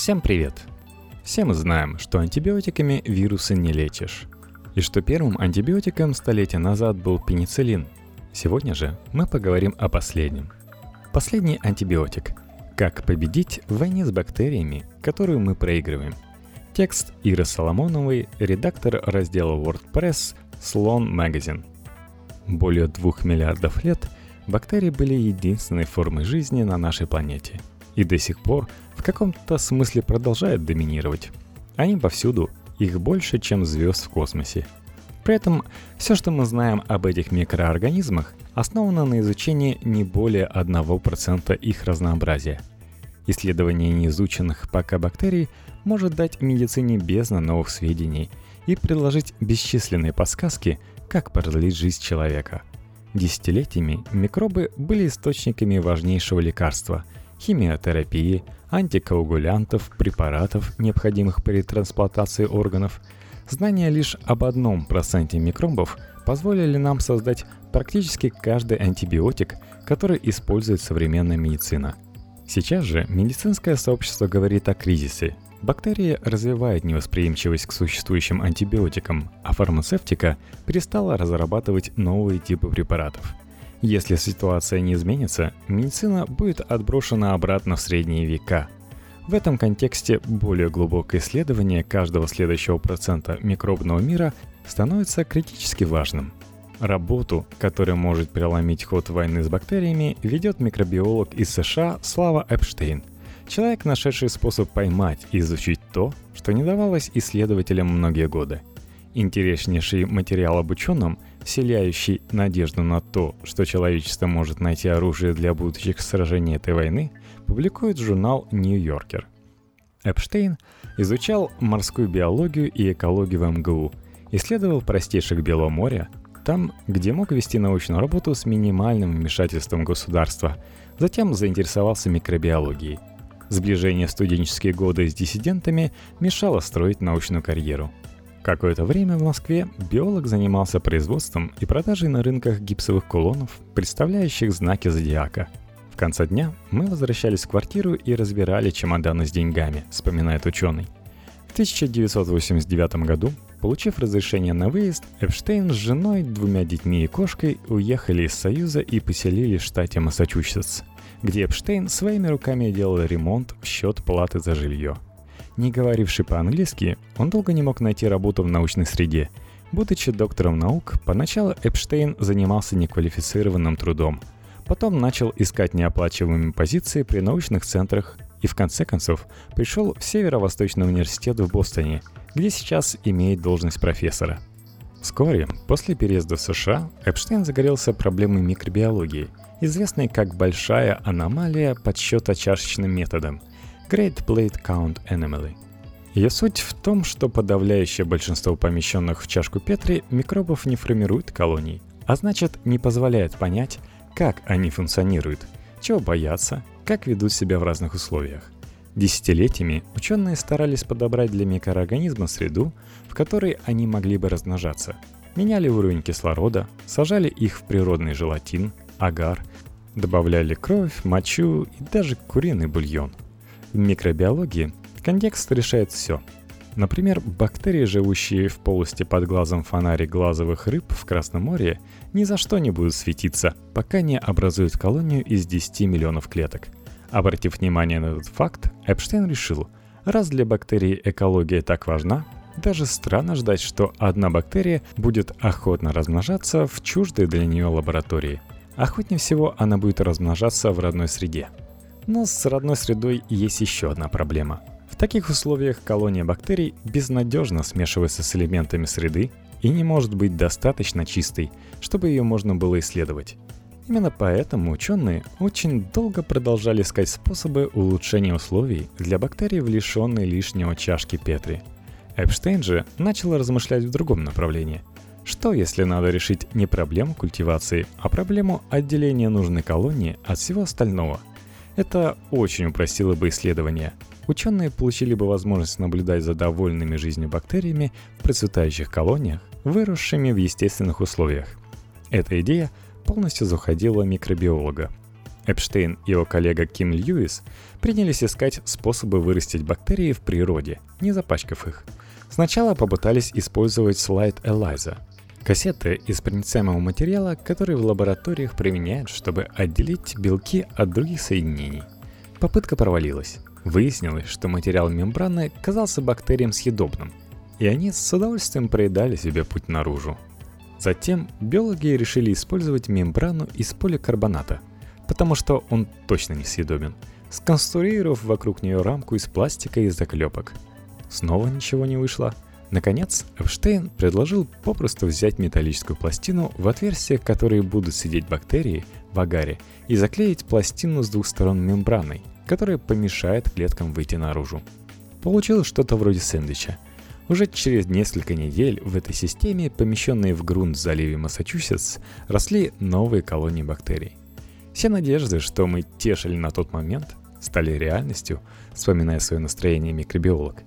Всем привет! Все мы знаем, что антибиотиками вирусы не лечишь. И что первым антибиотиком столетия назад был пенициллин. Сегодня же мы поговорим о последнем. Последний антибиотик. Как победить в войне с бактериями, которую мы проигрываем. Текст Иры Соломоновой, редактор раздела WordPress Слон Magazine. Более двух миллиардов лет бактерии были единственной формой жизни на нашей планете. И до сих пор в каком-то смысле продолжают доминировать. Они повсюду, их больше, чем звезд в космосе. При этом все, что мы знаем об этих микроорганизмах, основано на изучении не более 1% их разнообразия. Исследование неизученных пока бактерий может дать медицине бездна новых сведений и предложить бесчисленные подсказки, как продлить жизнь человека. Десятилетиями микробы были источниками важнейшего лекарства – химиотерапии, антикоагулянтов, препаратов, необходимых при трансплантации органов. Знания лишь об одном проценте микробов позволили нам создать практически каждый антибиотик, который использует современная медицина. Сейчас же медицинское сообщество говорит о кризисе. Бактерии развивают невосприимчивость к существующим антибиотикам, а фармацевтика перестала разрабатывать новые типы препаратов. Если ситуация не изменится, медицина будет отброшена обратно в средние века. В этом контексте более глубокое исследование каждого следующего процента микробного мира становится критически важным. Работу, которая может преломить ход войны с бактериями, ведет микробиолог из США Слава Эпштейн. Человек, нашедший способ поймать и изучить то, что не давалось исследователям многие годы. Интереснейший материал об ученом – вселяющий надежду на то, что человечество может найти оружие для будущих сражений этой войны, публикует журнал «Нью-Йоркер». Эпштейн изучал морскую биологию и экологию в МГУ, исследовал простейших Беломорья, там, где мог вести научную работу с минимальным вмешательством государства, затем заинтересовался микробиологией. Сближение в студенческие годы с диссидентами мешало строить научную карьеру – Какое-то время в Москве биолог занимался производством и продажей на рынках гипсовых кулонов, представляющих знаки зодиака. В конце дня мы возвращались в квартиру и разбирали чемоданы с деньгами, вспоминает ученый. В 1989 году, получив разрешение на выезд, Эпштейн с женой, двумя детьми и кошкой уехали из Союза и поселились в штате Массачусетс, где Эпштейн своими руками делал ремонт в счет платы за жилье – не говоривший по-английски, он долго не мог найти работу в научной среде. Будучи доктором наук, поначалу Эпштейн занимался неквалифицированным трудом. Потом начал искать неоплачиваемые позиции при научных центрах и в конце концов пришел в Северо-Восточный университет в Бостоне, где сейчас имеет должность профессора. Вскоре, после переезда в США, Эпштейн загорелся проблемой микробиологии, известной как большая аномалия подсчета чашечным методом – Great Plate Count Anomaly. Ее суть в том, что подавляющее большинство помещенных в чашку Петри микробов не формирует колоний, а значит не позволяет понять, как они функционируют, чего боятся, как ведут себя в разных условиях. Десятилетиями ученые старались подобрать для микроорганизма среду, в которой они могли бы размножаться. Меняли уровень кислорода, сажали их в природный желатин, агар, добавляли кровь, мочу и даже куриный бульон – в микробиологии контекст решает все. Например, бактерии, живущие в полости под глазом фонари глазовых рыб в Красном море, ни за что не будут светиться, пока не образуют колонию из 10 миллионов клеток. Обратив внимание на этот факт, Эпштейн решил, раз для бактерий экология так важна, даже странно ждать, что одна бактерия будет охотно размножаться в чуждой для нее лаборатории. Охотнее всего она будет размножаться в родной среде – но с родной средой есть еще одна проблема. В таких условиях колония бактерий безнадежно смешивается с элементами среды и не может быть достаточно чистой, чтобы ее можно было исследовать. Именно поэтому ученые очень долго продолжали искать способы улучшения условий для бактерий в лишенной лишнего чашки Петри. Эпштейн же начал размышлять в другом направлении. Что если надо решить не проблему культивации, а проблему отделения нужной колонии от всего остального – это очень упростило бы исследование. Ученые получили бы возможность наблюдать за довольными жизнью бактериями в процветающих колониях, выросшими в естественных условиях. Эта идея полностью заходила микробиолога. Эпштейн и его коллега Ким Льюис принялись искать способы вырастить бактерии в природе, не запачкав их. Сначала попытались использовать слайд Элайза – кассеты из проницаемого материала, которые в лабораториях применяют, чтобы отделить белки от других соединений. Попытка провалилась. Выяснилось, что материал мембраны казался бактериям съедобным, и они с удовольствием проедали себе путь наружу. Затем биологи решили использовать мембрану из поликарбоната, потому что он точно не съедобен, сконструировав вокруг нее рамку из пластика и заклепок. Снова ничего не вышло. Наконец, Эпштейн предложил попросту взять металлическую пластину, в отверстиях которые будут сидеть бактерии, в агаре, и заклеить пластину с двух сторон мембраной, которая помешает клеткам выйти наружу. Получилось что-то вроде сэндвича – уже через несколько недель в этой системе, помещенной в грунт в заливе Массачусетс, росли новые колонии бактерий. Все надежды, что мы тешили на тот момент, стали реальностью, вспоминая свое настроение микробиолог.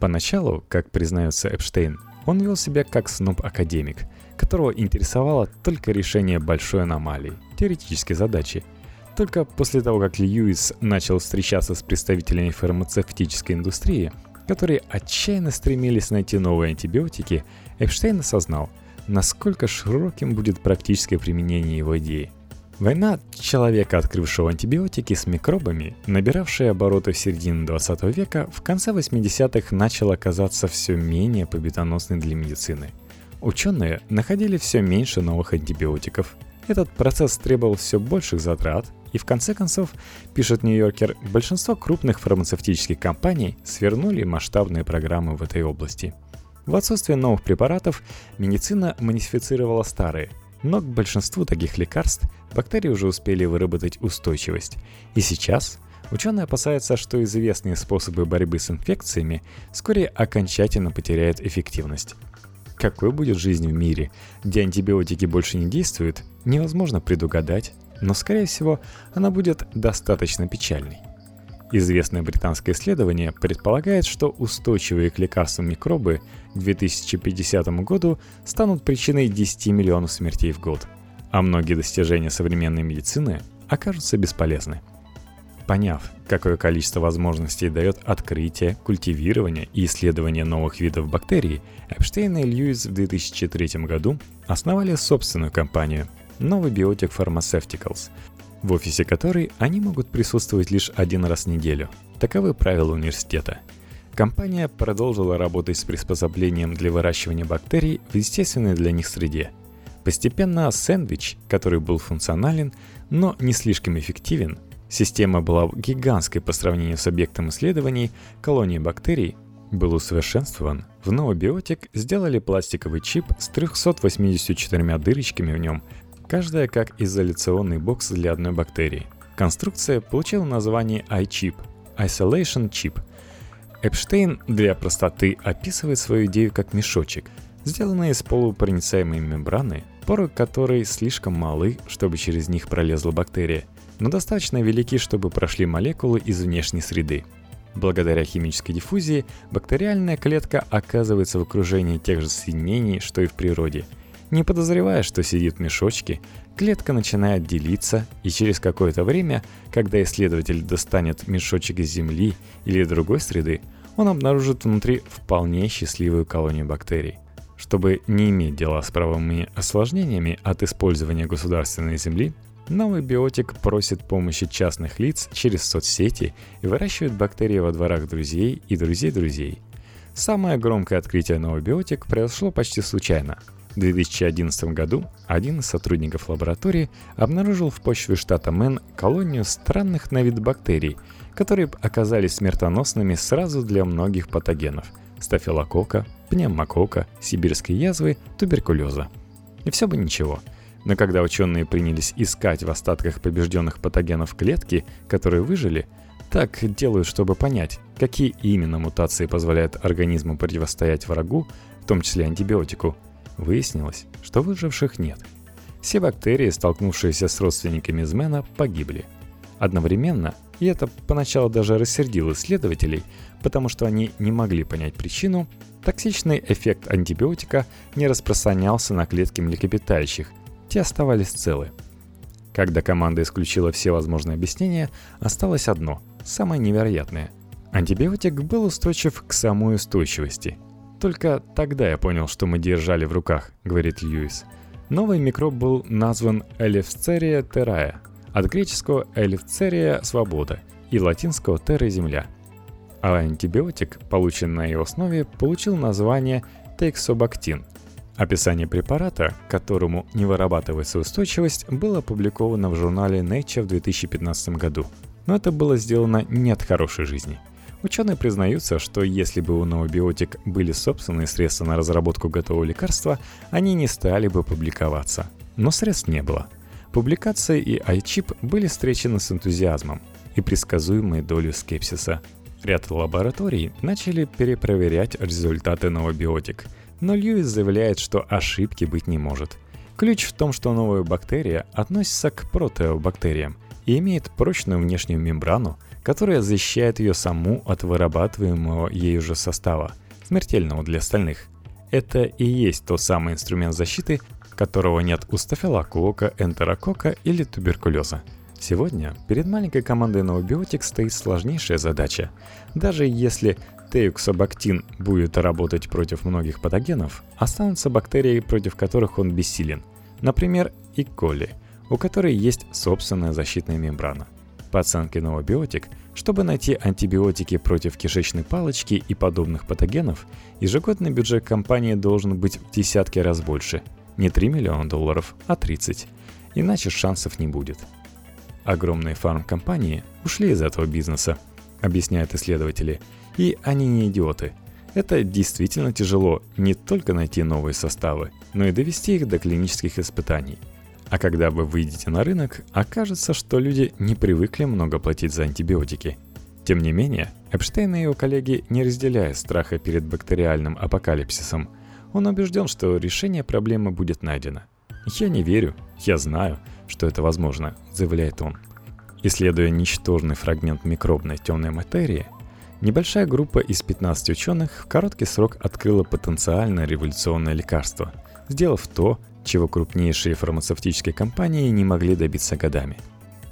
Поначалу, как признается Эпштейн, он вел себя как сноб-академик, которого интересовало только решение большой аномалии, теоретической задачи. Только после того, как Льюис начал встречаться с представителями фармацевтической индустрии – которые отчаянно стремились найти новые антибиотики, Эпштейн осознал, насколько широким будет практическое применение его идеи. Война человека, открывшего антибиотики с микробами, набиравшая обороты в середине 20 века, в конце 80-х начала казаться все менее победоносной для медицины. Ученые находили все меньше новых антибиотиков. Этот процесс требовал все больших затрат, и в конце концов, пишет Нью-Йоркер, большинство крупных фармацевтических компаний свернули масштабные программы в этой области. В отсутствие новых препаратов медицина модифицировала старые, но к большинству таких лекарств бактерии уже успели выработать устойчивость. И сейчас ученые опасаются, что известные способы борьбы с инфекциями вскоре окончательно потеряют эффективность. Какой будет жизнь в мире, где антибиотики больше не действуют, невозможно предугадать но, скорее всего, она будет достаточно печальной. Известное британское исследование предполагает, что устойчивые к лекарствам микробы к 2050 году станут причиной 10 миллионов смертей в год, а многие достижения современной медицины окажутся бесполезны. Поняв, какое количество возможностей дает открытие, культивирование и исследование новых видов бактерий, Эпштейн и Льюис в 2003 году основали собственную компанию – новый биотик Pharmaceuticals, в офисе которой они могут присутствовать лишь один раз в неделю. Таковы правила университета. Компания продолжила работать с приспособлением для выращивания бактерий в естественной для них среде. Постепенно сэндвич, который был функционален, но не слишком эффективен, система была гигантской по сравнению с объектом исследований, колонии бактерий, был усовершенствован. В новый биотик сделали пластиковый чип с 384 дырочками в нем, каждая как изоляционный бокс для одной бактерии. Конструкция получила название iChip – Isolation Chip. Эпштейн для простоты описывает свою идею как мешочек, сделанный из полупроницаемой мембраны, поры которой слишком малы, чтобы через них пролезла бактерия, но достаточно велики, чтобы прошли молекулы из внешней среды. Благодаря химической диффузии бактериальная клетка оказывается в окружении тех же соединений, что и в природе – не подозревая, что сидит в мешочке, клетка начинает делиться, и через какое-то время, когда исследователь достанет мешочек из земли или другой среды, он обнаружит внутри вполне счастливую колонию бактерий. Чтобы не иметь дела с правовыми осложнениями от использования государственной земли, новый биотик просит помощи частных лиц через соцсети и выращивает бактерии во дворах друзей и друзей друзей. Самое громкое открытие нового биотик произошло почти случайно – в 2011 году один из сотрудников лаборатории обнаружил в почве штата Мэн колонию странных на вид бактерий, которые оказались смертоносными сразу для многих патогенов – стафилококка, пневмококка, сибирской язвы, туберкулеза. И все бы ничего. Но когда ученые принялись искать в остатках побежденных патогенов клетки, которые выжили, так делают, чтобы понять, какие именно мутации позволяют организму противостоять врагу, в том числе антибиотику, Выяснилось, что выживших нет. Все бактерии, столкнувшиеся с родственниками Змена, погибли. Одновременно, и это поначалу даже рассердило исследователей, потому что они не могли понять причину, токсичный эффект антибиотика не распространялся на клетки млекопитающих, те оставались целы. Когда команда исключила все возможные объяснения, осталось одно, самое невероятное. Антибиотик был устойчив к самой устойчивости. Только тогда я понял, что мы держали в руках, говорит Льюис. Новый микроб был назван Элифцерия террая, от греческого Элифцерия – свобода и латинского терра – земля. А антибиотик, полученный на его основе, получил название тексобактин. Описание препарата, которому не вырабатывается устойчивость, было опубликовано в журнале Nature в 2015 году. Но это было сделано не от хорошей жизни – Ученые признаются, что если бы у новобиотик были собственные средства на разработку готового лекарства, они не стали бы публиковаться. Но средств не было. Публикации и iChip были встречены с энтузиазмом и предсказуемой долей скепсиса. Ряд лабораторий начали перепроверять результаты новобиотик, но Льюис заявляет, что ошибки быть не может. Ключ в том, что новая бактерия относится к протеобактериям и имеет прочную внешнюю мембрану, которая защищает ее саму от вырабатываемого ею же состава, смертельного для остальных. Это и есть тот самый инструмент защиты, которого нет у стафилококка, энтерокока или туберкулеза. Сегодня перед маленькой командой Novobiotic стоит сложнейшая задача. Даже если теюксобактин будет работать против многих патогенов, останутся бактерии, против которых он бессилен. Например, и коли, у которой есть собственная защитная мембрана. По оценке Новобиотик, чтобы найти антибиотики против кишечной палочки и подобных патогенов, ежегодный бюджет компании должен быть в десятки раз больше. Не 3 миллиона долларов, а 30. Иначе шансов не будет. Огромные фармкомпании ушли из этого бизнеса, объясняют исследователи. И они не идиоты. Это действительно тяжело не только найти новые составы, но и довести их до клинических испытаний – а когда вы выйдете на рынок, окажется, что люди не привыкли много платить за антибиотики. Тем не менее, Эпштейн и его коллеги не разделяют страха перед бактериальным апокалипсисом. Он убежден, что решение проблемы будет найдено. «Я не верю, я знаю, что это возможно», — заявляет он. Исследуя ничтожный фрагмент микробной темной материи, небольшая группа из 15 ученых в короткий срок открыла потенциально революционное лекарство, сделав то, чего крупнейшие фармацевтические компании не могли добиться годами.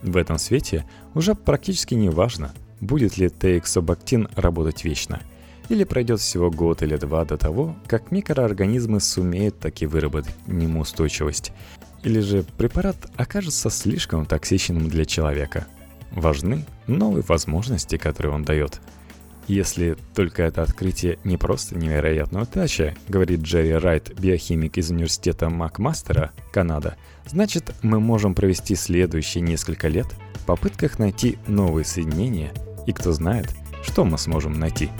В этом свете уже практически не важно, будет ли тейксобактин работать вечно, или пройдет всего год или два до того, как микроорганизмы сумеют таки выработать к нему устойчивость, или же препарат окажется слишком токсичным для человека. Важны новые возможности, которые он дает – если только это открытие не просто невероятная удача, говорит Джерри Райт, биохимик из университета Макмастера, Канада, значит мы можем провести следующие несколько лет в попытках найти новые соединения, и кто знает, что мы сможем найти.